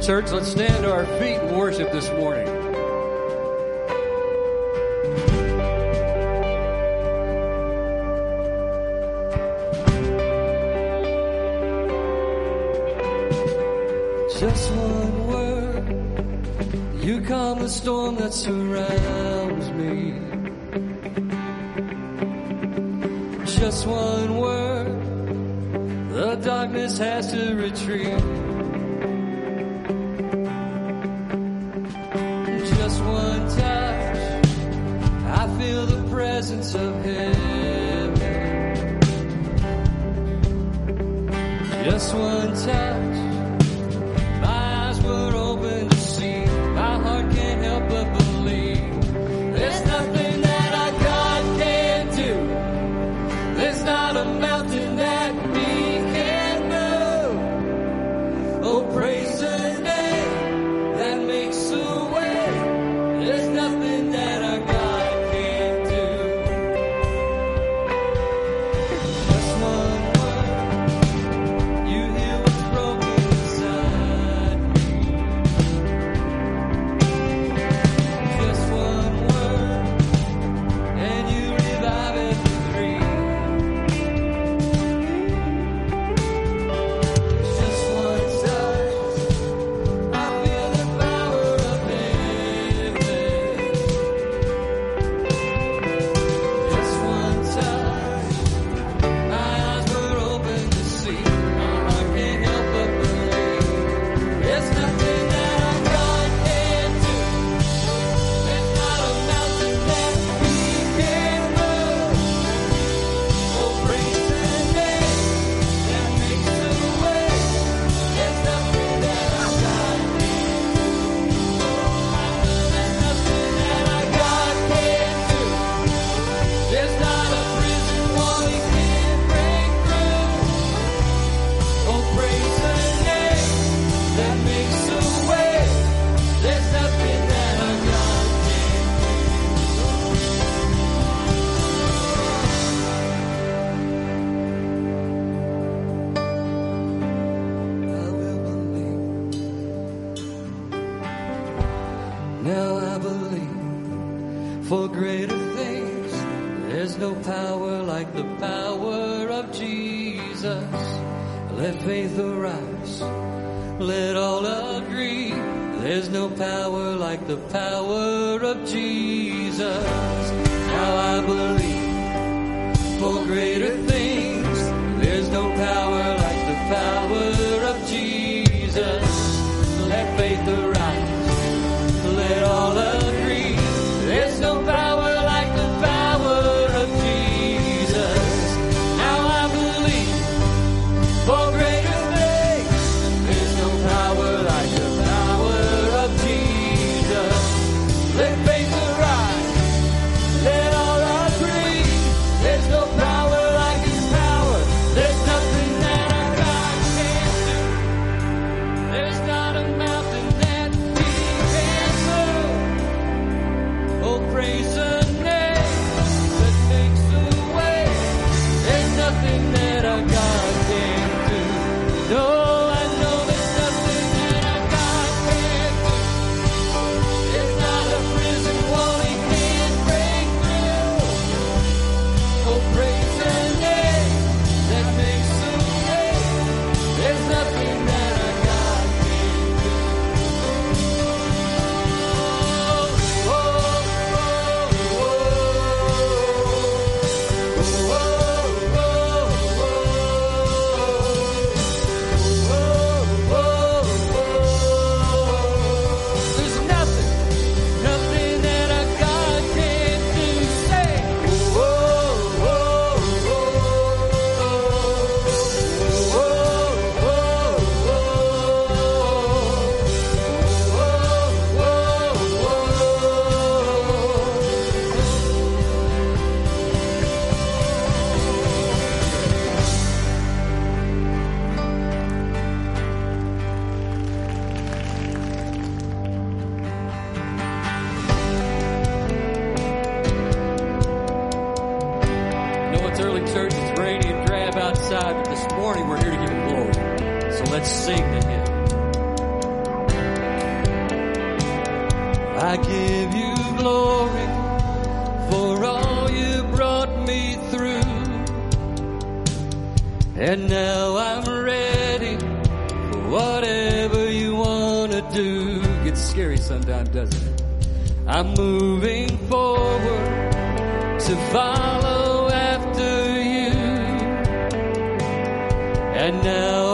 church, let's stand to our feet and worship this morning. scary sometimes, doesn't it? I'm moving forward to follow after you. And now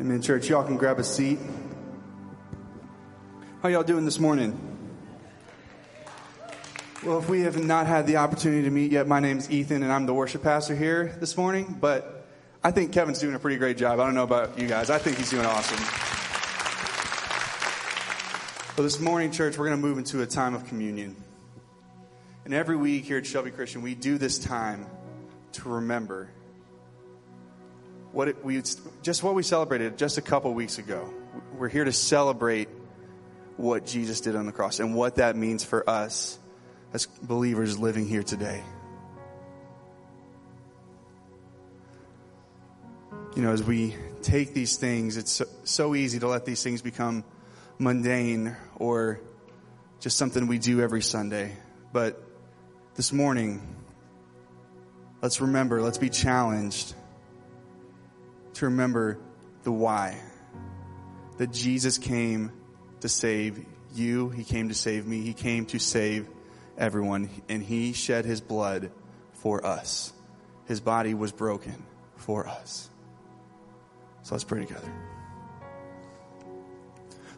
Amen, church. Y'all can grab a seat. How y'all doing this morning? Well, if we have not had the opportunity to meet yet, my name's Ethan and I'm the worship pastor here this morning, but I think Kevin's doing a pretty great job. I don't know about you guys. I think he's doing awesome. Well, this morning, church, we're going to move into a time of communion. And every week here at Shelby Christian, we do this time to remember what it, we just what we celebrated just a couple weeks ago. We're here to celebrate what Jesus did on the cross and what that means for us as believers living here today. You know, as we take these things, it's so, so easy to let these things become mundane or just something we do every Sunday. But this morning, let's remember, let's be challenged to remember the why. That Jesus came to save you, He came to save me, He came to save everyone, and He shed His blood for us. His body was broken for us. So let's pray together.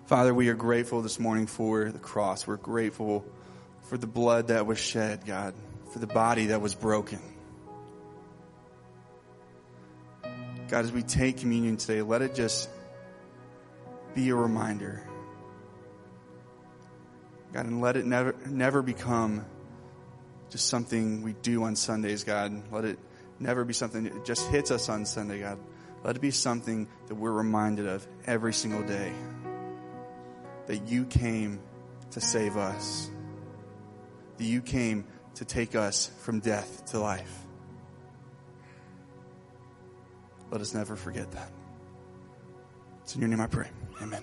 Father, we are grateful this morning for the cross. We're grateful for the blood that was shed, God, for the body that was broken. God, as we take communion today, let it just be a reminder. God, and let it never, never become just something we do on Sundays, God. Let it never be something that just hits us on Sunday, God. Let it be something that we're reminded of every single day that you came to save us, that you came to take us from death to life. Let us never forget that. It's in your name I pray. Amen.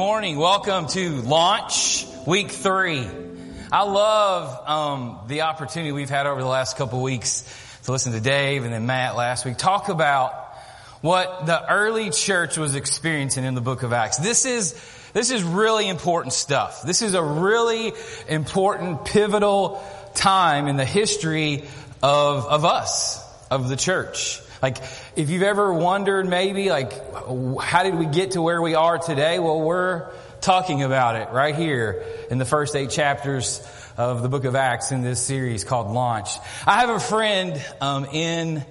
Morning. Welcome to launch week three. I love um, the opportunity we've had over the last couple weeks to listen to Dave and then Matt last week talk about what the early church was experiencing in the book of Acts. This is this is really important stuff. This is a really important, pivotal time in the history of of us, of the church. Like, if you've ever wondered maybe, like, how did we get to where we are today? Well, we're talking about it right here in the first eight chapters of the book of Acts in this series called Launch. I have a friend um, in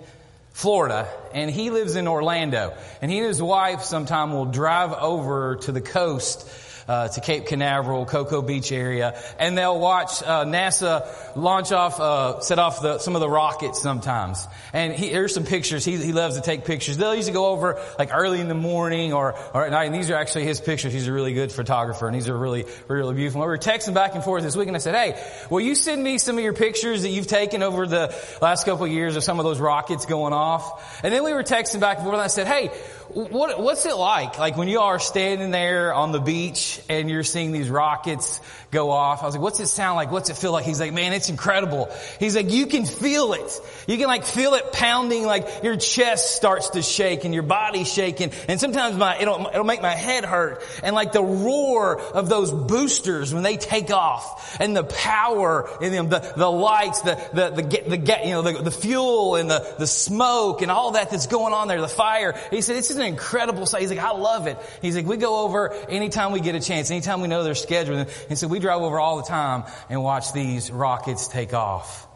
Florida, and he lives in Orlando. And he and his wife sometime will drive over to the coast uh, to Cape Canaveral, Cocoa Beach area, and they'll watch uh, NASA launch off, uh, set off the, some of the rockets sometimes. And he, here's some pictures. He, he loves to take pictures. They'll usually go over like early in the morning or, or at night. And these are actually his pictures. He's a really good photographer, and these are really, really beautiful. We were texting back and forth this week, and I said, "Hey, will you send me some of your pictures that you've taken over the last couple of years of some of those rockets going off?" And then we were texting back and forth, and I said, "Hey." What, what's it like? Like when you are standing there on the beach and you're seeing these rockets go off. I was like, what's it sound like? What's it feel like? He's like, man, it's incredible. He's like, you can feel it. You can like feel it pounding, like your chest starts to shake and your body shaking. And sometimes my, it'll, it'll make my head hurt. And like the roar of those boosters when they take off and the power in them, the, the lights, the, the, the, the, you know, the, the fuel and the, the smoke and all that that's going on there, the fire. He said, it's an incredible sight. He's like, I love it. He's like, we go over anytime we get a chance, anytime we know their schedule. And so we drive over all the time and watch these rockets take off.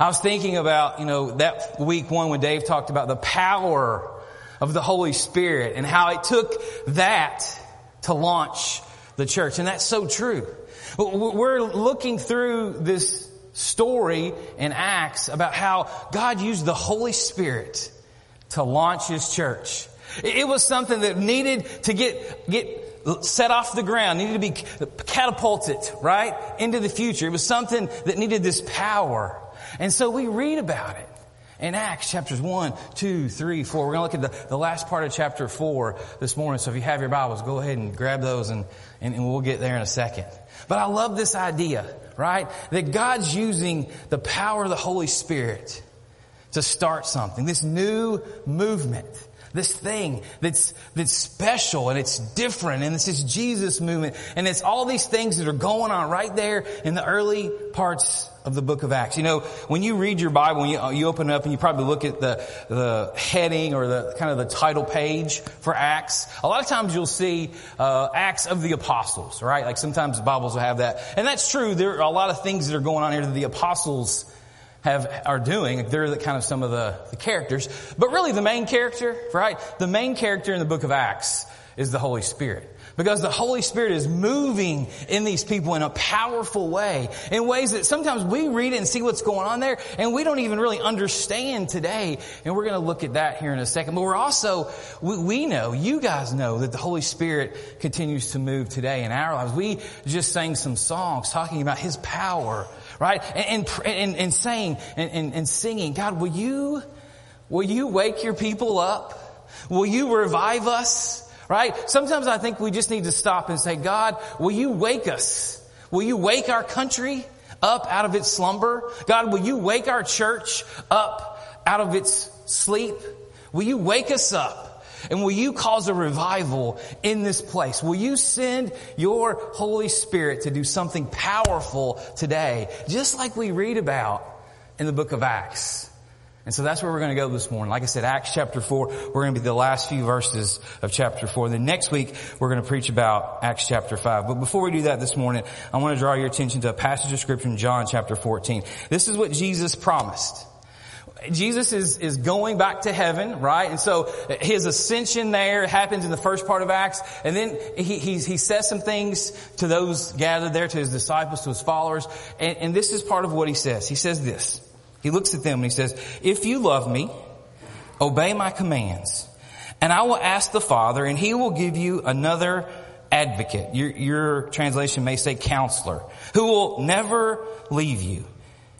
I was thinking about, you know, that week one when Dave talked about the power of the Holy Spirit and how it took that to launch the church. And that's so true. We're looking through this story in Acts about how God used the Holy Spirit to launch His church. It was something that needed to get, get set off the ground, needed to be catapulted, right, into the future. It was something that needed this power. And so we read about it in Acts chapters 1, 2, 3, 4. We're going to look at the, the last part of chapter 4 this morning. So if you have your Bibles, go ahead and grab those and, and, and we'll get there in a second. But I love this idea, right? That God's using the power of the Holy Spirit to start something, this new movement this thing that's, that's special and it's different and it's this Jesus movement and it's all these things that are going on right there in the early parts of the book of Acts. You know, when you read your Bible, you, you open it up and you probably look at the, the heading or the kind of the title page for Acts. A lot of times you'll see, uh, Acts of the Apostles, right? Like sometimes Bibles will have that. And that's true. There are a lot of things that are going on here that the apostles have, are doing. They're the kind of some of the, the characters. But really the main character, right? The main character in the book of Acts is the Holy Spirit. Because the Holy Spirit is moving in these people in a powerful way, in ways that sometimes we read it and see what's going on there, and we don't even really understand today. And we're going to look at that here in a second. But we're also, we, we know, you guys know that the Holy Spirit continues to move today in our lives. We just sang some songs talking about His power right? And, and, and saying and, and singing, God, will you, will you wake your people up? Will you revive us? Right? Sometimes I think we just need to stop and say, God, will you wake us? Will you wake our country up out of its slumber? God, will you wake our church up out of its sleep? Will you wake us up? And will you cause a revival in this place? Will you send your Holy Spirit to do something powerful today, just like we read about in the book of Acts? And so that's where we're going to go this morning. Like I said, Acts chapter 4, we're going to be the last few verses of chapter 4. Then next week, we're going to preach about Acts chapter 5. But before we do that this morning, I want to draw your attention to a passage of scripture in John chapter 14. This is what Jesus promised. Jesus is, is going back to heaven, right? And so his ascension there happens in the first part of Acts. And then he, he, he says some things to those gathered there, to his disciples, to his followers. And, and this is part of what he says. He says this. He looks at them and he says, if you love me, obey my commands. And I will ask the Father and he will give you another advocate. Your, your translation may say counselor, who will never leave you.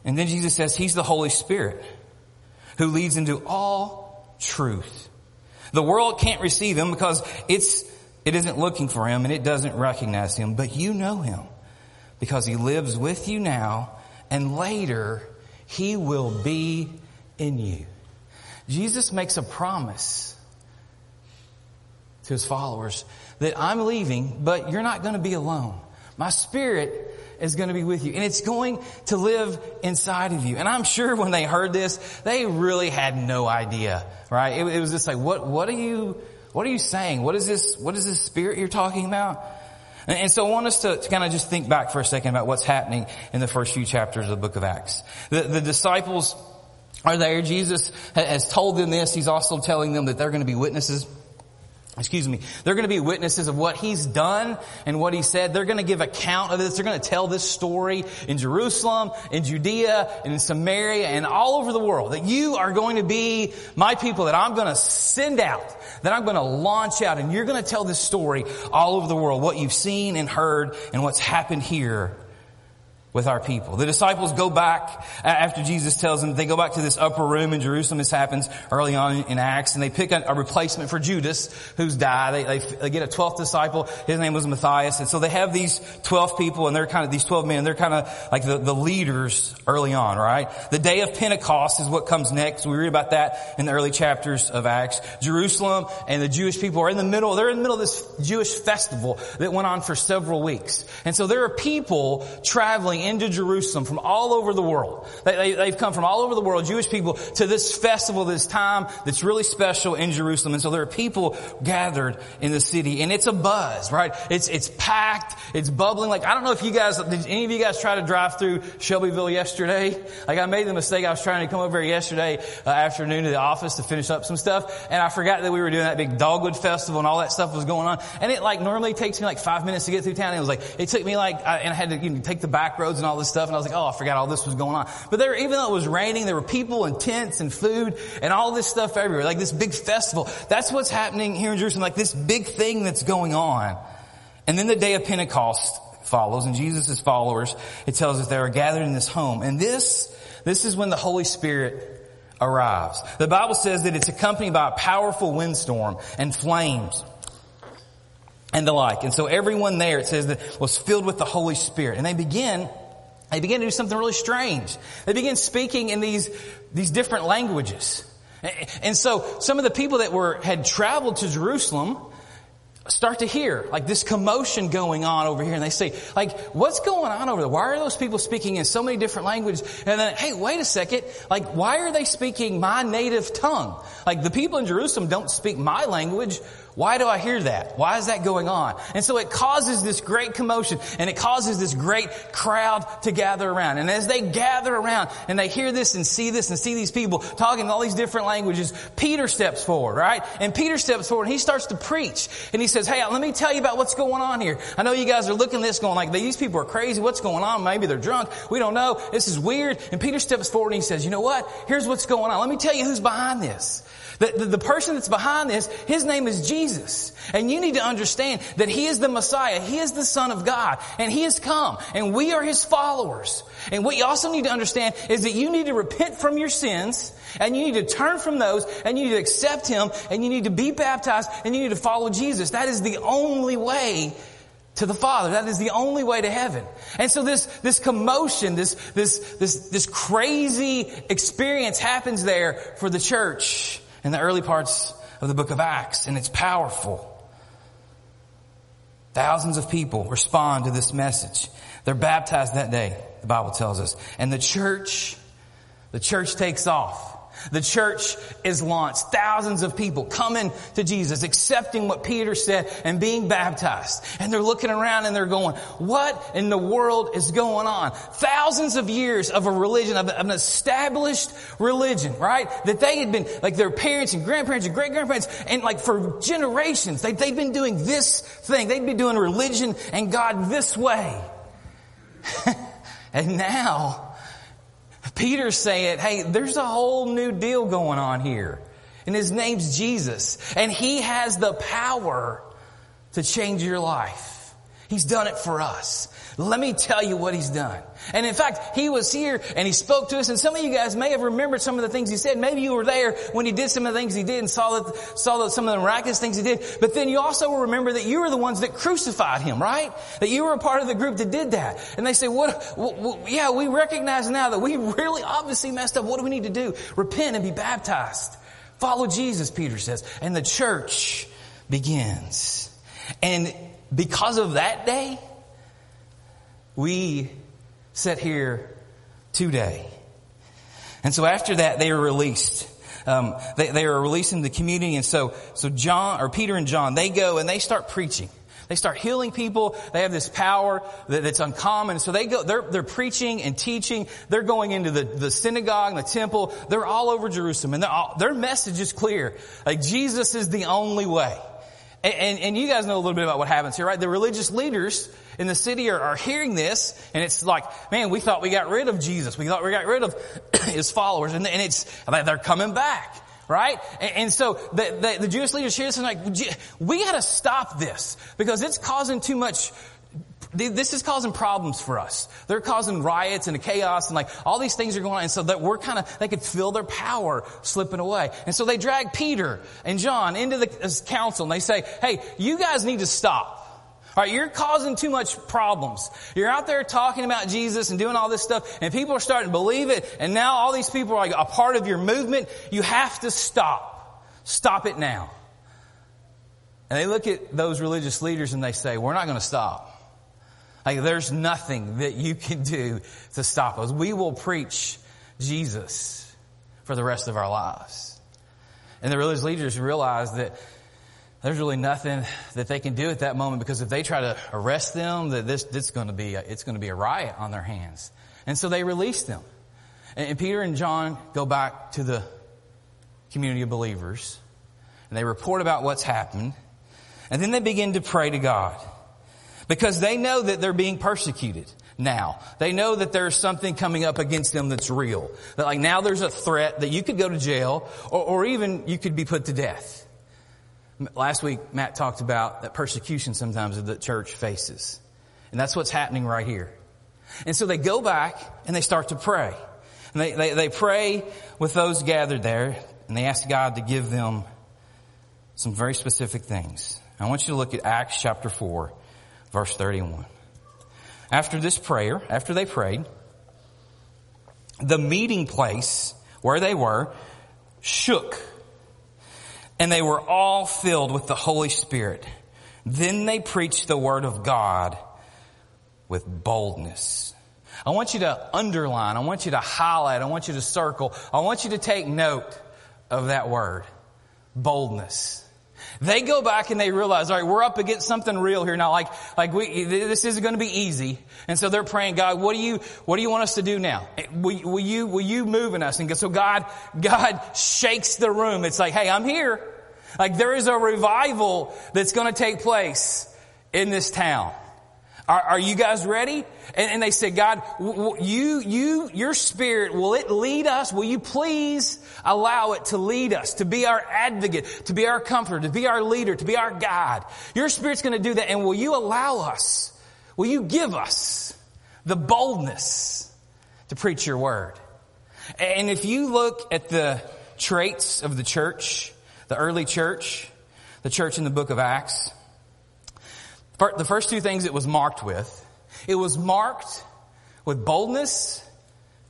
And then Jesus says he's the Holy Spirit who leads into all truth. The world can't receive him because it's, it isn't looking for him and it doesn't recognize him, but you know him because he lives with you now and later he will be in you. Jesus makes a promise to his followers that I'm leaving, but you're not going to be alone. My spirit is going to be with you and it's going to live inside of you. And I'm sure when they heard this, they really had no idea, right? It, it was just like, what, what are you, what are you saying? What is this, what is this spirit you're talking about? And, so I want us to, to kind of just think back for a second about what's happening in the first few chapters of the book of Acts. The, the disciples are there. Jesus has told them this. He's also telling them that they're going to be witnesses excuse me, they're going to be witnesses of what he's done and what he said. They're going to give account of this. They're going to tell this story in Jerusalem, in Judea, and in Samaria, and all over the world. That you are going to be my people that I'm going to send out, that I'm going to launch out, and you're going to tell this story all over the world, what you've seen and heard and what's happened here with our people. The disciples go back uh, after Jesus tells them, they go back to this upper room in Jerusalem. This happens early on in Acts and they pick a, replacement for Judas who's died. They, they, they, get a 12th disciple. His name was Matthias. And so they have these 12 people and they're kind of, these 12 men, they're kind of like the, the leaders early on, right? The day of Pentecost is what comes next. We read about that in the early chapters of Acts. Jerusalem and the Jewish people are in the middle, they're in the middle of this Jewish festival that went on for several weeks. And so there are people traveling into Jerusalem from all over the world. They, have they, come from all over the world, Jewish people, to this festival, this time that's really special in Jerusalem. And so there are people gathered in the city and it's a buzz, right? It's, it's packed. It's bubbling. Like, I don't know if you guys, did any of you guys try to drive through Shelbyville yesterday? Like, I made the mistake. I was trying to come over here yesterday uh, afternoon to the office to finish up some stuff. And I forgot that we were doing that big Dogwood Festival and all that stuff was going on. And it like normally takes me like five minutes to get through town. And it was like, it took me like, I, and I had to you know, take the back road roads and all this stuff. And I was like, oh, I forgot all this was going on. But there, even though it was raining, there were people and tents and food and all this stuff everywhere. Like this big festival. That's what's happening here in Jerusalem. Like this big thing that's going on. And then the day of Pentecost follows and Jesus' followers, it tells us they are gathered in this home. And this, this is when the Holy Spirit arrives. The Bible says that it's accompanied by a powerful windstorm and flames and the like. And so everyone there, it says that was filled with the Holy Spirit. And they begin, they begin to do something really strange. They begin speaking in these, these different languages. And so some of the people that were, had traveled to Jerusalem, start to hear like this commotion going on over here and they say like what's going on over there why are those people speaking in so many different languages and then hey wait a second like why are they speaking my native tongue like the people in jerusalem don't speak my language why do I hear that? Why is that going on? And so it causes this great commotion and it causes this great crowd to gather around. And as they gather around and they hear this and see this and see these people talking all these different languages, Peter steps forward, right? And Peter steps forward and he starts to preach. And he says, hey, let me tell you about what's going on here. I know you guys are looking at this going like, these people are crazy. What's going on? Maybe they're drunk. We don't know. This is weird. And Peter steps forward and he says, you know what? Here's what's going on. Let me tell you who's behind this. The, the, the, person that's behind this, his name is Jesus. And you need to understand that he is the Messiah. He is the Son of God. And he has come. And we are his followers. And what you also need to understand is that you need to repent from your sins. And you need to turn from those. And you need to accept him. And you need to be baptized. And you need to follow Jesus. That is the only way to the Father. That is the only way to heaven. And so this, this commotion, this, this, this, this crazy experience happens there for the church in the early parts of the book of Acts, and it's powerful. Thousands of people respond to this message. They're baptized that day, the Bible tells us. And the church, the church takes off. The church is launched. Thousands of people coming to Jesus, accepting what Peter said and being baptized. And they're looking around and they're going, what in the world is going on? Thousands of years of a religion, of an established religion, right? That they had been, like their parents and grandparents and great grandparents, and like for generations, they, they'd been doing this thing. They'd been doing religion and God this way. and now, Peter's saying, hey, there's a whole new deal going on here. And his name's Jesus. And he has the power to change your life. He's done it for us. Let me tell you what he's done. And in fact, he was here and he spoke to us and some of you guys may have remembered some of the things he said. Maybe you were there when he did some of the things he did and saw that, saw that some of the miraculous things he did. But then you also will remember that you were the ones that crucified him, right? That you were a part of the group that did that. And they say, what, what yeah, we recognize now that we really obviously messed up. What do we need to do? Repent and be baptized. Follow Jesus, Peter says. And the church begins. And because of that day, we sit here today. And so after that, they are released. Um, they, they were releasing the community, and so so John or Peter and John they go and they start preaching. They start healing people. They have this power that, that's uncommon. So they go, they're, they're preaching and teaching. They're going into the, the synagogue and the temple. They're all over Jerusalem and all, their message is clear. Like Jesus is the only way. And, and, and, you guys know a little bit about what happens here, right? The religious leaders in the city are, are, hearing this, and it's like, man, we thought we got rid of Jesus. We thought we got rid of his followers, and, and it's, they're coming back, right? And, and so the, the, the, Jewish leaders hear this and like, we gotta stop this, because it's causing too much this is causing problems for us. They're causing riots and chaos and like all these things are going on. And so that we're kind of, they could feel their power slipping away. And so they drag Peter and John into the council and they say, hey, you guys need to stop. You're causing too much problems. You're out there talking about Jesus and doing all this stuff and people are starting to believe it. And now all these people are like a part of your movement. You have to stop. Stop it now. And they look at those religious leaders and they say, we're not going to stop. Like there's nothing that you can do to stop us. We will preach Jesus for the rest of our lives. And the religious leaders realize that there's really nothing that they can do at that moment because if they try to arrest them, that this, this is going to be, a, it's going to be a riot on their hands. And so they release them. And, and Peter and John go back to the community of believers and they report about what's happened. And then they begin to pray to God. Because they know that they're being persecuted now. They know that there's something coming up against them that's real. That like now there's a threat that you could go to jail or, or even you could be put to death. Last week, Matt talked about that persecution sometimes that the church faces. And that's what's happening right here. And so they go back and they start to pray. And they, they, they pray with those gathered there and they ask God to give them some very specific things. I want you to look at Acts chapter 4, verse 31. After this prayer, after they prayed, the meeting place where they were shook and they were all filled with the Holy Spirit. Then they preached the word of God with boldness. I want you to underline, I want you to highlight, I want you to circle, I want you to take note of that word. Boldness. They go back and they realize, all right, we're up against something real here now. Like, like we, this isn't going to be easy. And so they're praying, God, what do you, what do you want us to do now? Will, will you, will you move in us? And so God, God shakes the room. It's like, hey, I'm here. Like there is a revival that's going to take place in this town. Are, are you guys ready? And, and they said, God, you, you, your spirit, will it lead us? Will you please allow it to lead us, to be our advocate, to be our comforter, to be our leader, to be our God? Your spirit's going to do that. And will you allow us? Will you give us the boldness to preach your word? And if you look at the traits of the church, the early church, the church in the book of Acts, the first two things it was marked with, it was marked with boldness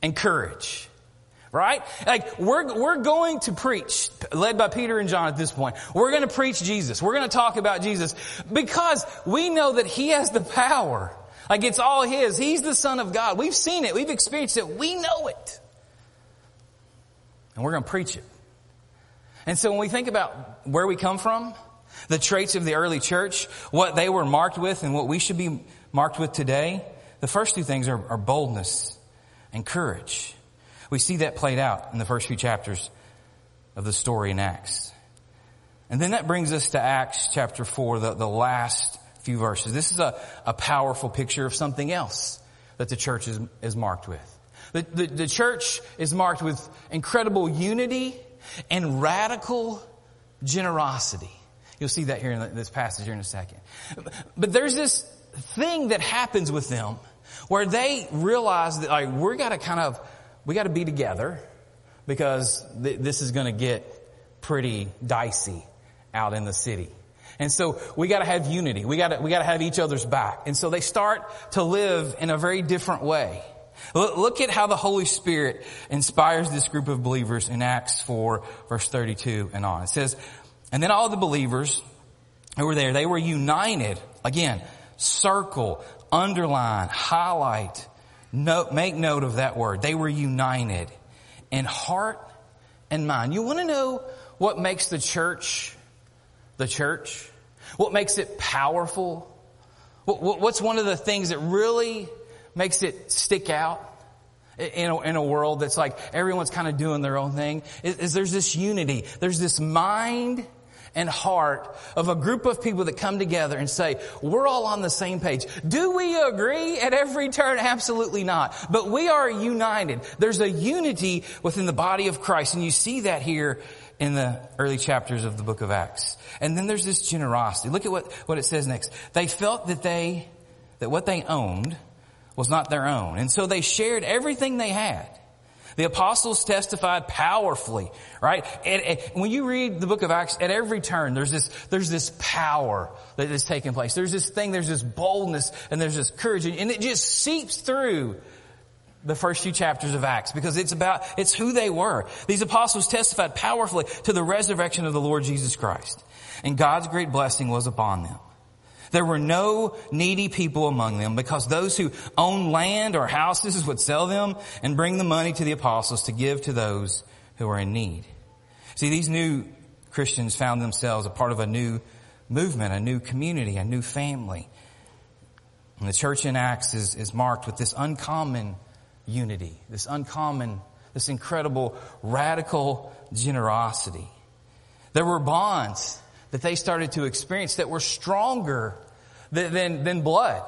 and courage. Right? Like, we're, we're going to preach, led by Peter and John at this point. We're going to preach Jesus. We're going to talk about Jesus because we know that He has the power. Like, it's all His. He's the Son of God. We've seen it. We've experienced it. We know it. And we're going to preach it. And so when we think about where we come from, the traits of the early church, what they were marked with and what we should be marked with today, the first two things are, are boldness and courage. We see that played out in the first few chapters of the story in Acts. And then that brings us to Acts chapter 4, the, the last few verses. This is a, a powerful picture of something else that the church is, is marked with. The, the, the church is marked with incredible unity and radical generosity. You'll see that here in this passage here in a second. But there's this thing that happens with them where they realize that like we got to kind of we got to be together because th- this is going to get pretty dicey out in the city. And so we got to have unity. We got to we got to have each other's back. And so they start to live in a very different way. Look at how the Holy Spirit inspires this group of believers in Acts 4 verse 32 and on. It says, and then all the believers who were there, they were united. Again, circle, underline, highlight, note, make note of that word. They were united in heart and mind. You want to know what makes the church the church? What makes it powerful? What's one of the things that really makes it stick out? in a, in a, world that's like everyone's kind of doing their own thing is, is, there's this unity. There's this mind and heart of a group of people that come together and say, we're all on the same page. Do we agree at every turn? Absolutely not. But we are united. There's a unity within the body of Christ and you see that here in the early chapters of the book of Acts. And then there's this generosity. Look at what, what it says next. They felt that they, that what they owned was not their own. And so they shared everything they had. The apostles testified powerfully, right? And, and when you read the book of Acts, at every turn, there's this, there's this power that is taking place. There's this thing, there's this boldness, and there's this courage, and it just seeps through the first few chapters of Acts because it's about, it's who they were. These apostles testified powerfully to the resurrection of the Lord Jesus Christ. And God's great blessing was upon them. There were no needy people among them because those who owned land or houses would sell them and bring the money to the apostles to give to those who were in need. See, these new Christians found themselves a part of a new movement, a new community, a new family. And the church in Acts is, is marked with this uncommon unity, this uncommon, this incredible radical generosity. There were bonds that they started to experience that were stronger than, than, than blood.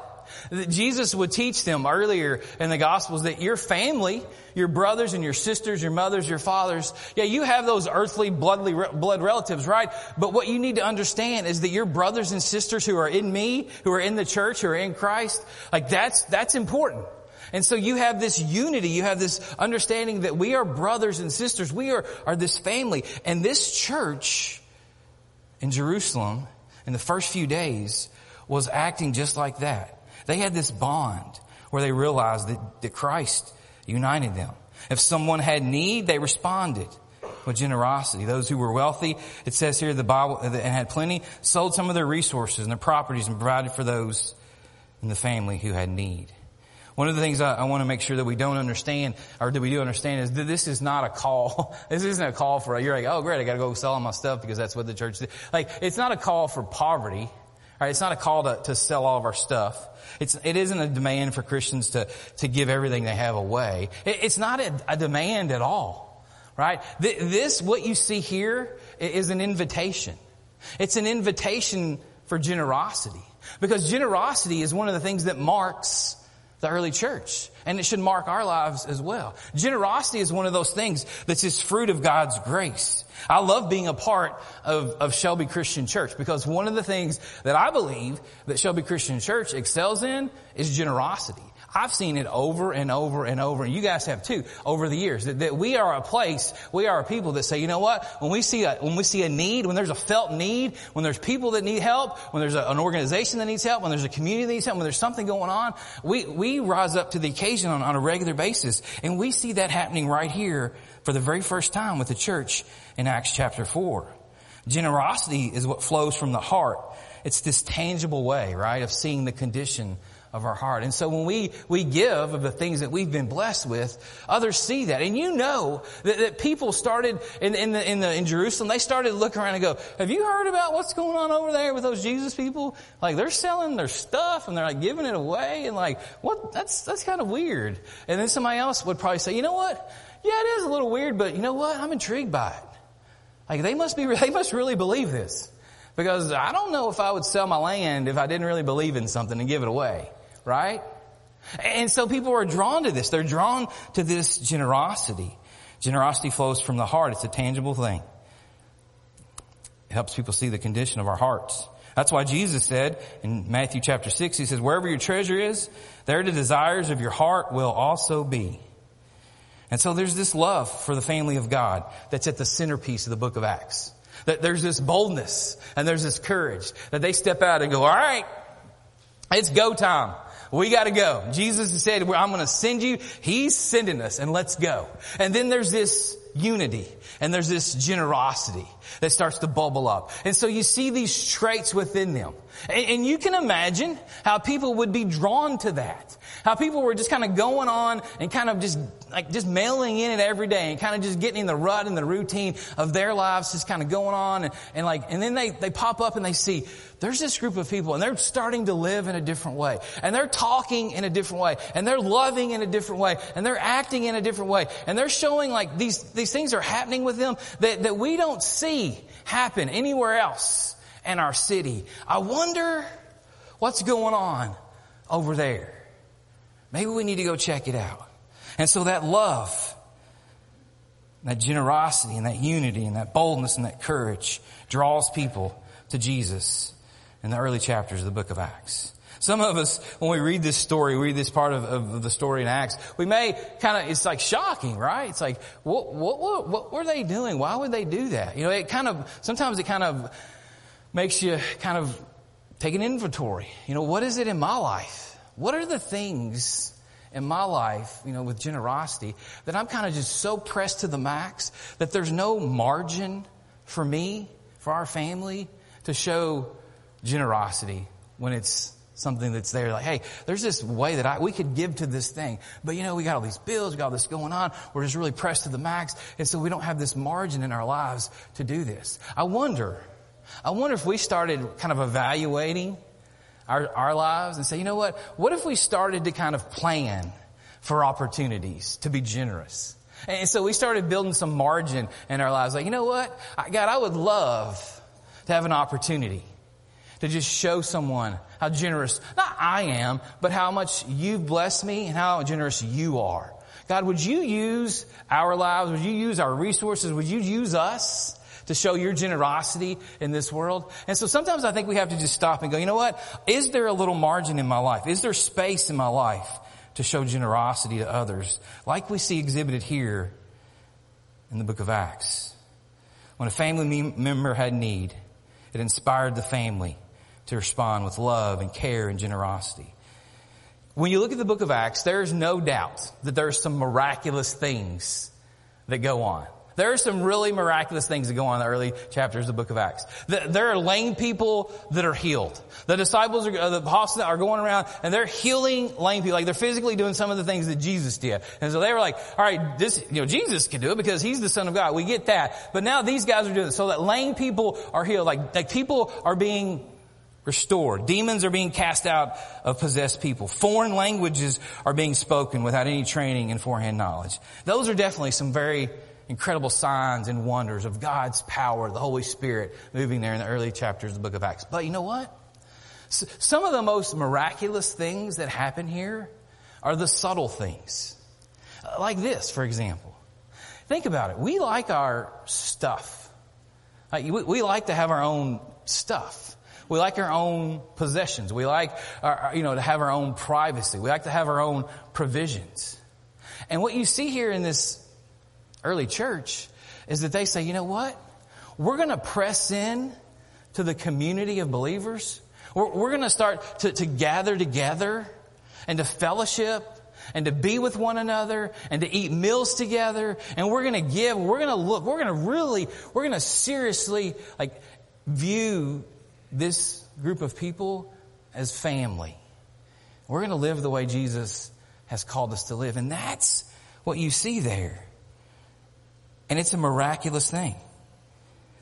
Jesus would teach them earlier in the Gospels that your family, your brothers and your sisters, your mothers, your fathers, yeah, you have those earthly bloodly, blood relatives, right? But what you need to understand is that your brothers and sisters who are in me, who are in the church, who are in Christ, like that's, that's important. And so you have this unity, you have this understanding that we are brothers and sisters, we are, are this family. And this church in Jerusalem in the first few days was acting just like that. They had this bond where they realized that, that Christ united them. If someone had need, they responded with generosity. Those who were wealthy, it says here the Bible, uh, and had plenty, sold some of their resources and their properties and provided for those in the family who had need. One of the things I, I, want to make sure that we don't understand, or that we do understand, is that this is not a call. this isn't a call for, you're like, oh great, I gotta go sell all my stuff because that's what the church did. Like, it's not a call for poverty. Right? It's not a call to, to sell all of our stuff. It's, it isn't a demand for Christians to, to give everything they have away. It, it's not a, a, demand at all. Right? This, what you see here is an invitation. It's an invitation for generosity. Because generosity is one of the things that marks the early church. And it should mark our lives as well. Generosity is one of those things that's just fruit of God's grace. I love being a part of, of Shelby Christian Church because one of the things that I believe that Shelby Christian Church excels in is generosity. I've seen it over and over and over, and you guys have too, over the years, that, that, we are a place, we are a people that say, you know what, when we see a, when we see a need, when there's a felt need, when there's people that need help, when there's a, an organization that needs help, when there's a community that needs help, when there's something going on, we, we rise up to the occasion on, on a regular basis. And we see that happening right here for the very first time with the church in Acts chapter 4. Generosity is what flows from the heart. It's this tangible way, right, of seeing the condition of our heart. And so when we, we give of the things that we've been blessed with, others see that. And you know that, that people started in, in, the, in, the, in Jerusalem, they started looking around and go, have you heard about what's going on over there with those Jesus people? Like they're selling their stuff and they're like giving it away and like, what, that's, that's kind of weird. And then somebody else would probably say, you know what? Yeah, it is a little weird, but you know what? I'm intrigued by it. Like they must be, they must really believe this. Because I don't know if I would sell my land if I didn't really believe in something and give it away right? And so people are drawn to this. They're drawn to this generosity. Generosity flows from the heart. It's a tangible thing. It helps people see the condition of our hearts. That's why Jesus said in Matthew chapter 6, he says, wherever your treasure is, there the desires of your heart will also be. And so there's this love for the family of God that's at the centerpiece of the book of Acts. That there's this boldness and there's this courage that they step out and go, all right, it's go time. We gotta go. Jesus said, I'm gonna send you. He's sending us and let's go. And then there's this unity and there's this generosity that starts to bubble up. And so you see these traits within them. And, and you can imagine how people would be drawn to that. How people were just kind of going on and kind of just like just mailing in it every day and kind of just getting in the rut and the routine of their lives just kind of going on and, and like and then they, they pop up and they see there's this group of people and they're starting to live in a different way and they're talking in a different way and they're loving in a different way and they're acting in a different way and they're showing like these these things are happening with them that, that we don't see happen anywhere else in our city. I wonder what's going on over there. Maybe we need to go check it out. And so that love, that generosity and that unity and that boldness and that courage draws people to Jesus in the early chapters of the book of Acts. Some of us, when we read this story, we read this part of, of the story in Acts, we may kind of, it's like shocking, right? It's like, what, what, what, what were they doing? Why would they do that? You know, it kind of, sometimes it kind of makes you kind of take an inventory. You know, what is it in my life? What are the things in my life, you know, with generosity that I'm kind of just so pressed to the max that there's no margin for me, for our family to show generosity when it's something that's there like, hey, there's this way that I, we could give to this thing. But you know, we got all these bills, we got all this going on. We're just really pressed to the max. And so we don't have this margin in our lives to do this. I wonder, I wonder if we started kind of evaluating our, our lives and say, you know what? What if we started to kind of plan for opportunities to be generous? And so we started building some margin in our lives. Like, you know what? God, I would love to have an opportunity to just show someone how generous, not I am, but how much you've blessed me and how generous you are. God, would you use our lives? Would you use our resources? Would you use us to show your generosity in this world? And so sometimes I think we have to just stop and go, you know what? Is there a little margin in my life? Is there space in my life to show generosity to others? Like we see exhibited here in the book of Acts. When a family member had need, it inspired the family to respond with love and care and generosity. When you look at the book of Acts, there is no doubt that there are some miraculous things that go on. There are some really miraculous things that go on in the early chapters of the book of Acts. There are lame people that are healed. The disciples are, uh, the apostles are going around and they're healing lame people. Like they're physically doing some of the things that Jesus did. And so they were like, all right, this, you know, Jesus can do it because he's the son of God. We get that. But now these guys are doing it. So that lame people are healed. Like, like people are being restored. Demons are being cast out of possessed people. Foreign languages are being spoken without any training and forehand knowledge. Those are definitely some very incredible signs and wonders of God's power, the Holy Spirit moving there in the early chapters of the book of Acts. But you know what? Some of the most miraculous things that happen here are the subtle things. Uh, like this, for example. Think about it. We like our stuff. Like we like to have our own stuff. We like our own possessions. We like, our, you know, to have our own privacy. We like to have our own provisions. And what you see here in this early church is that they say, you know what? We're going to press in to the community of believers. We're, we're going to start to, to gather together and to fellowship and to be with one another and to eat meals together. And we're going to give, we're going to look, we're going to really, we're going to seriously like view this group of people as family. We're going to live the way Jesus has called us to live. And that's what you see there. And it's a miraculous thing.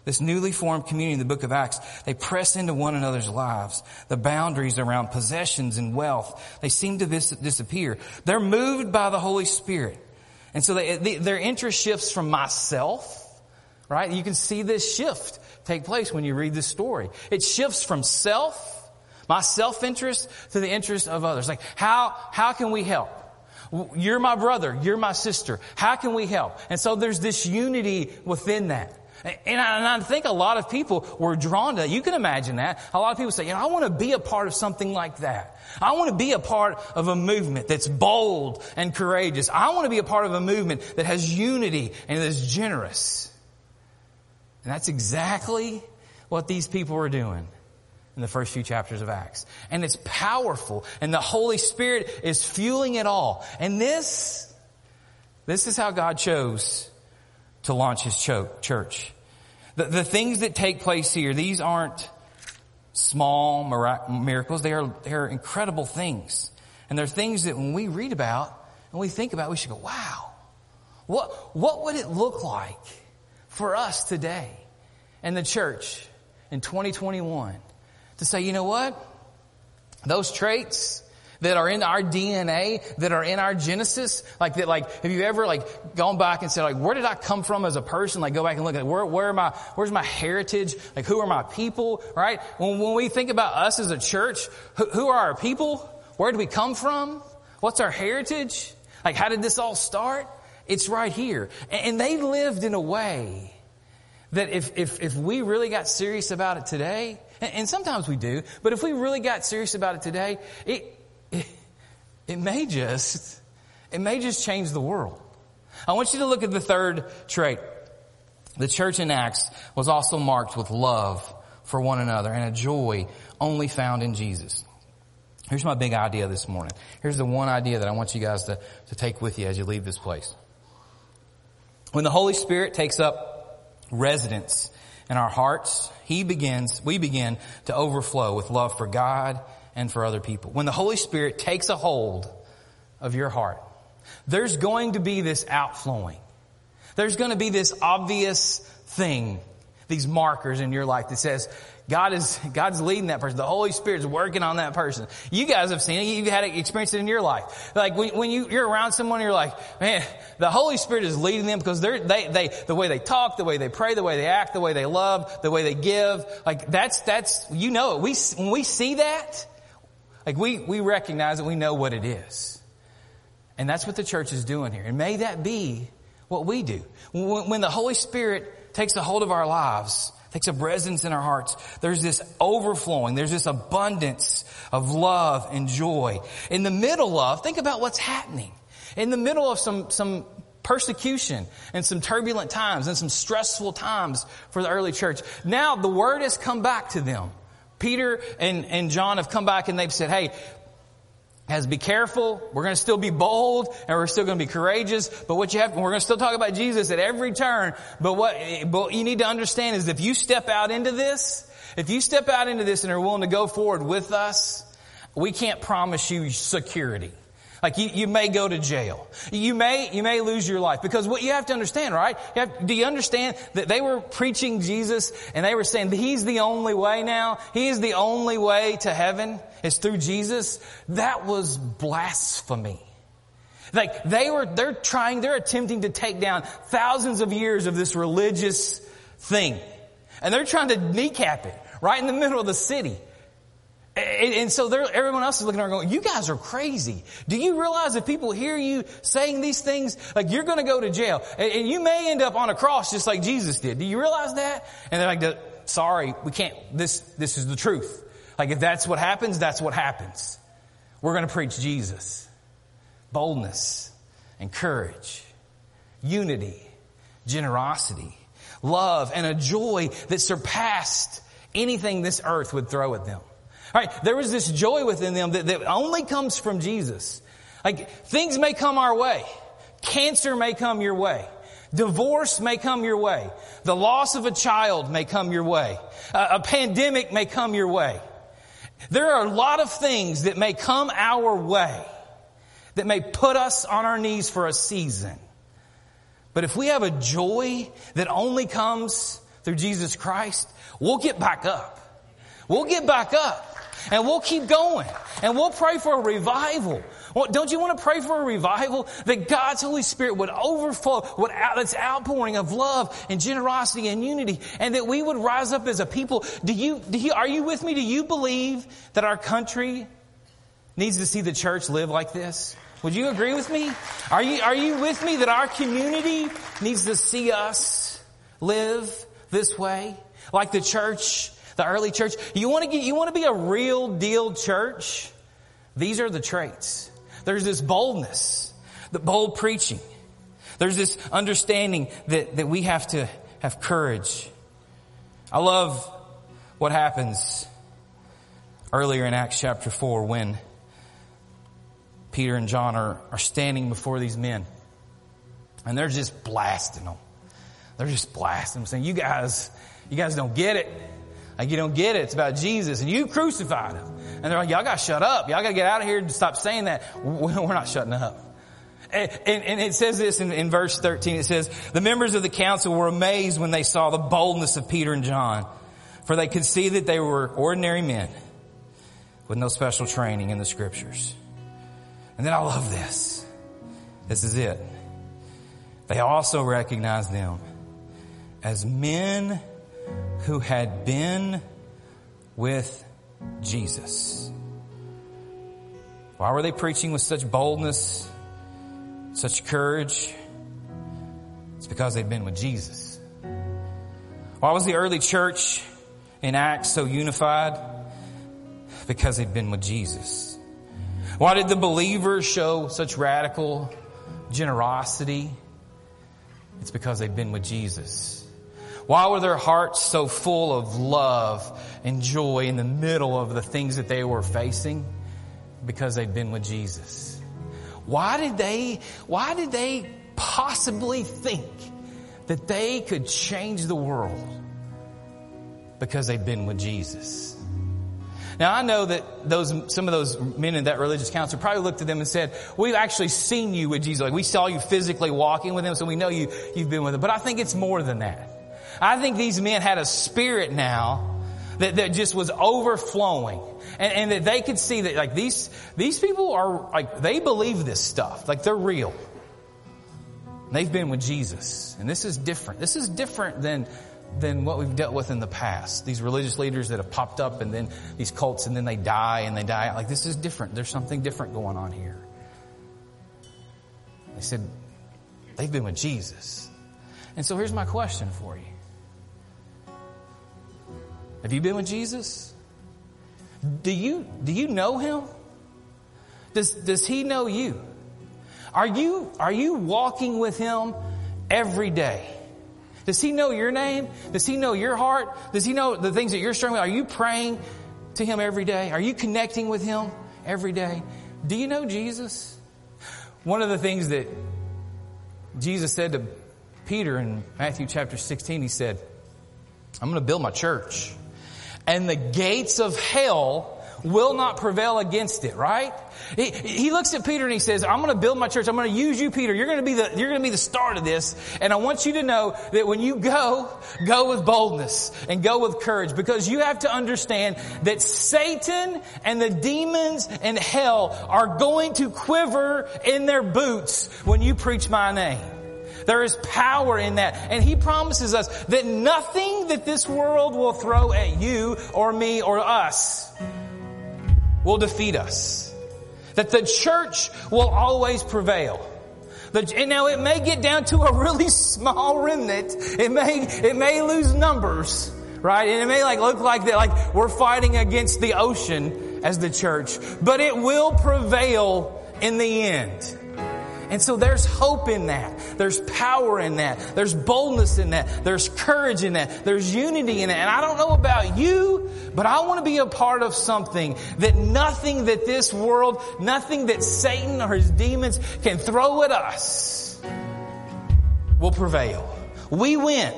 This newly formed community in the book of Acts, they press into one another's lives. The boundaries around possessions and wealth, they seem to dis- disappear. They're moved by the Holy Spirit. And so they, they, their interest shifts from myself, right? You can see this shift take place when you read this story. It shifts from self, my self-interest, to the interest of others. Like, how, how can we help? You're my brother. You're my sister. How can we help? And so there's this unity within that. And I, and I, think a lot of people were drawn to that. You can imagine that. A lot of people say, you know, I want to be a part of something like that. I want to be a part of a movement that's bold and courageous. I want to be a part of a movement that has unity and is generous. And that's exactly what these people were doing in the first few chapters of Acts. And it's powerful and the Holy Spirit is fueling it all. And this, this is how God chose to launch His church. The, the things that take place here, these aren't small miracles. They are, they are incredible things. And they're things that when we read about and we think about, we should go, wow, what, what would it look like for us today and the church in 2021 to say, you know what? Those traits that are in our DNA, that are in our Genesis, like that, like, have you ever like gone back and said, like, where did I come from as a person? Like, go back and look at where, where am I, where's my heritage? Like, who are my people? Right? When, when we think about us as a church, who, who are our people? Where do we come from? What's our heritage? Like, how did this all start? It's right here. And they lived in a way that if, if, if we really got serious about it today, and, sometimes we do, but if we really got serious about it today, it, it, it may just, it may just change the world. I want you to look at the third trait. The church in Acts was also marked with love for one another and a joy only found in Jesus. Here's my big idea this morning. Here's the one idea that I want you guys to, to take with you as you leave this place. When the Holy Spirit takes up residence in our hearts, He begins, we begin to overflow with love for God and for other people. When the Holy Spirit takes a hold of your heart, there's going to be this outflowing. There's going to be this obvious thing, these markers in your life that says, God is, God's leading that person. The Holy Spirit's working on that person. You guys have seen it. You've had it, experienced it in your life. Like when, when you, you're around someone, you're like, man, the Holy Spirit is leading them because they're, they, they, the way they talk, the way they pray, the way they act, the way they love, the way they give. Like that's, that's, you know it. We, when we see that, like we, we recognize that we know what it is. And that's what the church is doing here. And may that be what we do. When, when the Holy Spirit takes a hold of our lives, takes up residence in our hearts. There's this overflowing. There's this abundance of love and joy. In the middle of, think about what's happening. In the middle of some, some persecution and some turbulent times and some stressful times for the early church. Now the word has come back to them. Peter and, and John have come back and they've said, hey, has be careful. We're going to still be bold and we're still going to be courageous. But what you have, we're going to still talk about Jesus at every turn. But what, but you need to understand is if you step out into this, if you step out into this and are willing to go forward with us, we can't promise you security. Like you, you may go to jail. You may, you may lose your life. Because what you have to understand, right? You have, do you understand that they were preaching Jesus and they were saying He's the only way now? He is the only way to heaven is through Jesus? That was blasphemy. Like they were, they're trying, they're attempting to take down thousands of years of this religious thing. And they're trying to kneecap it right in the middle of the city. And, so everyone else is looking around going, you guys are crazy. Do you realize if people hear you saying these things, like you're going to go to jail and, you may end up on a cross just like Jesus did. Do you realize that? And they're like, sorry, we can't, this, this is the truth. Like if that's what happens, that's what happens. We're going to preach Jesus. Boldness and courage, unity, generosity, love, and a joy that surpassed anything this earth would throw at them. All right, there was this joy within them that, that only comes from Jesus. Like things may come our way. Cancer may come your way. Divorce may come your way. The loss of a child may come your way. A, a pandemic may come your way. There are a lot of things that may come our way that may put us on our knees for a season. But if we have a joy that only comes through Jesus Christ, we'll get back up. We'll get back up and we'll keep going and we'll pray for a revival. Well, don't you want to pray for a revival that God's Holy Spirit would overflow, would out, outpouring of love and generosity and unity, and that we would rise up as a people? Do you, do you, are you with me? Do you believe that our country needs to see the church live like this? Would you agree with me? Are you, are you with me that our community needs to see us live this way? Like the church the early church. You want to get, you want to be a real deal church? These are the traits. There's this boldness, the bold preaching. There's this understanding that, that we have to have courage. I love what happens earlier in Acts chapter 4 when Peter and John are, are standing before these men and they're just blasting them. They're just blasting them saying, you guys, you guys don't get it. Like you don't get it. It's about Jesus and you crucified him. And they're like, y'all gotta shut up. Y'all gotta get out of here and stop saying that. We're not shutting up. And, and, it says this in, in verse 13. It says, the members of the council were amazed when they saw the boldness of Peter and John, for they could see that they were ordinary men with no special training in the scriptures. And then I love this. This is it. They also recognized them as men who had been with Jesus. Why were they preaching with such boldness, such courage? It's because they'd been with Jesus. Why was the early church in Acts so unified? Because they'd been with Jesus. Why did the believers show such radical generosity? It's because they'd been with Jesus. Why were their hearts so full of love and joy in the middle of the things that they were facing? Because they'd been with Jesus. Why did they, why did they possibly think that they could change the world? Because they'd been with Jesus. Now I know that those, some of those men in that religious council probably looked at them and said, we've actually seen you with Jesus. Like we saw you physically walking with him, so we know you, you've been with him. But I think it's more than that. I think these men had a spirit now that, that just was overflowing. And, and that they could see that like these, these people are like, they believe this stuff. Like they're real. They've been with Jesus. And this is different. This is different than, than what we've dealt with in the past. These religious leaders that have popped up and then these cults and then they die and they die. Like this is different. There's something different going on here. They said, they've been with Jesus. And so here's my question for you. Have you been with Jesus? Do you, do you know him? Does, does he know you? Are you, are you walking with him every day? Does he know your name? Does he know your heart? Does he know the things that you're struggling with? Are you praying to him every day? Are you connecting with him every day? Do you know Jesus? One of the things that Jesus said to Peter in Matthew chapter 16, he said, I'm going to build my church and the gates of hell will not prevail against it, right? He, he looks at Peter and he says, I'm going to build my church. I'm going to use you, Peter. You're going to be the, you're going to be the start of this. And I want you to know that when you go, go with boldness and go with courage because you have to understand that Satan and the demons and hell are going to quiver in their boots when you preach my name. There is power in that. And He promises us that nothing that this world will throw at you or me or us will defeat us. That the church will always prevail. and now it may get down to a really small remnant. It may, it may lose numbers, right? And it may like look like that, like we're fighting against the ocean as the church, but it will prevail in the end. And so there's hope in that. There's power in that. There's boldness in that. There's courage in that. There's unity in that. And I don't know about you, but I want to be a part of something that nothing that this world, nothing that Satan or his demons can throw at us will prevail. We win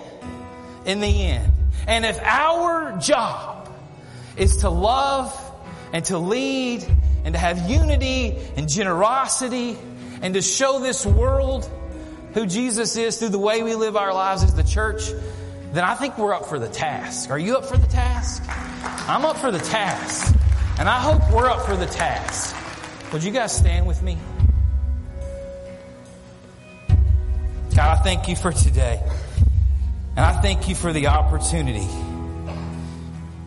in the end. And if our job is to love and to lead and to have unity and generosity and to show this world who Jesus is through the way we live our lives as the church, then I think we're up for the task. Are you up for the task? I'm up for the task. And I hope we're up for the task. Would you guys stand with me? God, I thank you for today. And I thank you for the opportunity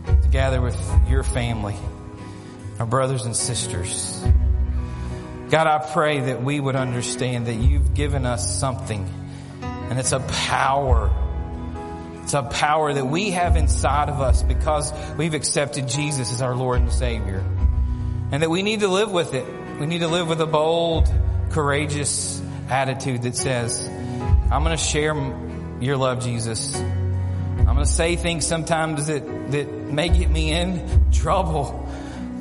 to gather with your family, our brothers and sisters. God, I pray that we would understand that you've given us something and it's a power. It's a power that we have inside of us because we've accepted Jesus as our Lord and Savior. And that we need to live with it. We need to live with a bold, courageous attitude that says, I'm going to share your love, Jesus. I'm going to say things sometimes that, that may get me in trouble,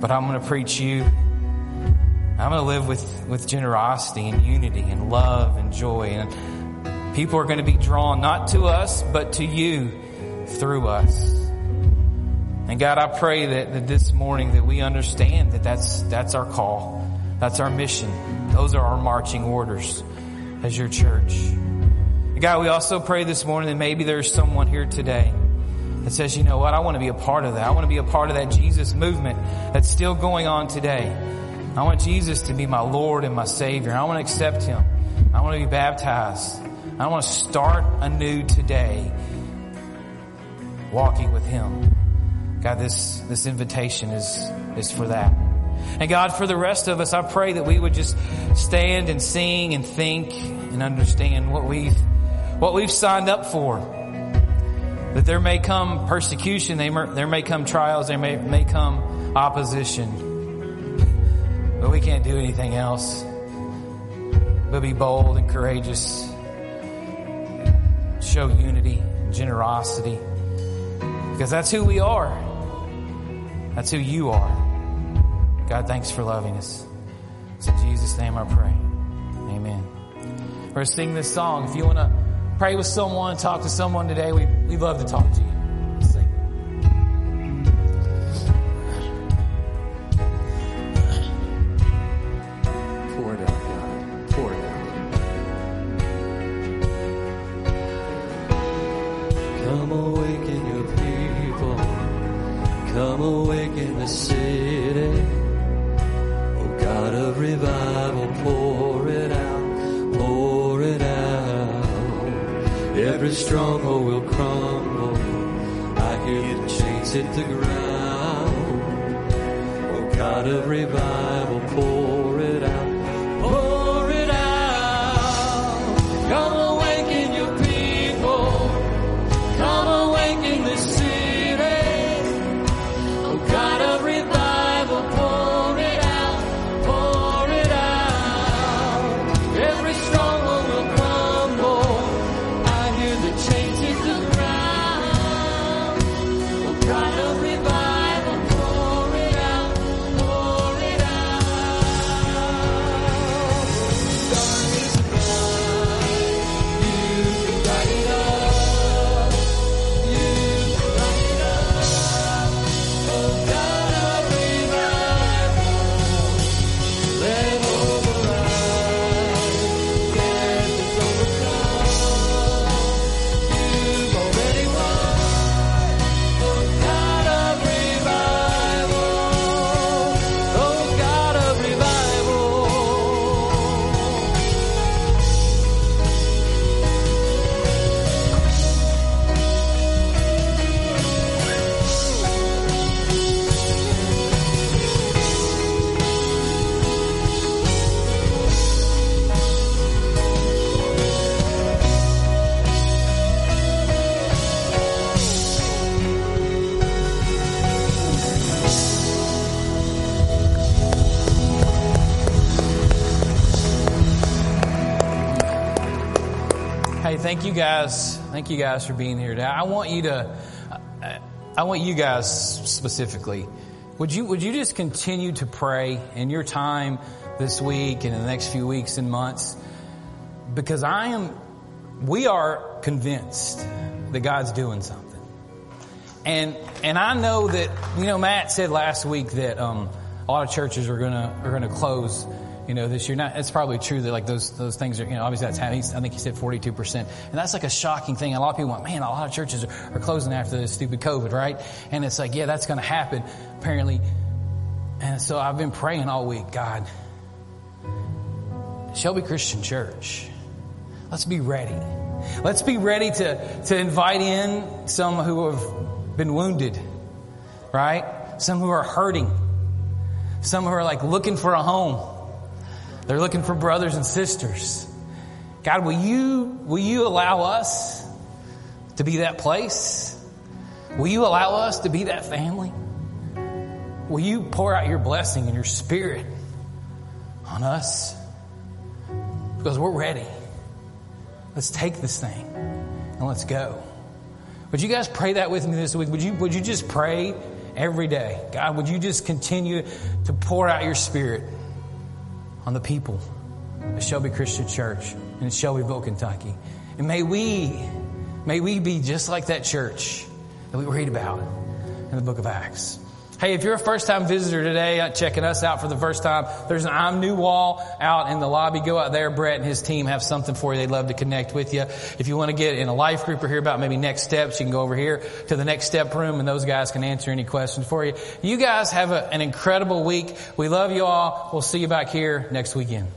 but I'm going to preach you I'm going to live with, with generosity and unity and love and joy. And people are going to be drawn not to us, but to you through us. And God, I pray that, that this morning that we understand that that's, that's our call. That's our mission. Those are our marching orders as your church. God, we also pray this morning that maybe there's someone here today that says, you know what, I want to be a part of that. I want to be a part of that Jesus movement that's still going on today. I want Jesus to be my Lord and my Savior. I want to accept Him. I want to be baptized. I want to start anew today walking with Him. God, this, this invitation is, is for that. And God, for the rest of us, I pray that we would just stand and sing and think and understand what we've, what we've signed up for. That there may come persecution, there may come trials, there may, may come opposition but we can't do anything else but be bold and courageous, show unity, and generosity, because that's who we are. That's who you are. God, thanks for loving us. It's in Jesus' name I pray. Amen. We're sing this song. If you want to pray with someone, talk to someone today, we, we'd love to talk to you. awake in the city. Oh God of revival, pour it out, pour it out. Every stronghold will crumble. I hear the chains hit the ground. Oh God of revival, pour guys. Thank you guys for being here today. I want you to, I want you guys specifically. Would you, would you just continue to pray in your time this week and in the next few weeks and months? Because I am, we are convinced that God's doing something. And, and I know that, you know, Matt said last week that, um, a lot of churches are gonna, are gonna close, you know, this year. Not, it's probably true that like those, those things are, you know, obviously that's happening. I think he said 42%. And that's like a shocking thing. A lot of people went, man, a lot of churches are, are closing after this stupid COVID, right? And it's like, yeah, that's gonna happen, apparently. And so I've been praying all week, God, Shelby Christian Church, let's be ready. Let's be ready to, to invite in some who have been wounded, right? Some who are hurting. Some who are like looking for a home. They're looking for brothers and sisters. God, will you, will you allow us to be that place? Will you allow us to be that family? Will you pour out your blessing and your spirit on us? Because we're ready. Let's take this thing and let's go. Would you guys pray that with me this week? Would you, would you just pray every day? God, would you just continue to pour out your spirit on the people of Shelby Christian Church in Shelbyville, Kentucky? And may we, may we be just like that church that we read about in the book of Acts. Hey, if you're a first time visitor today, uh, checking us out for the first time, there's an I'm New wall out in the lobby. Go out there. Brett and his team have something for you. They'd love to connect with you. If you want to get in a life group or hear about maybe next steps, you can go over here to the next step room and those guys can answer any questions for you. You guys have a, an incredible week. We love you all. We'll see you back here next weekend.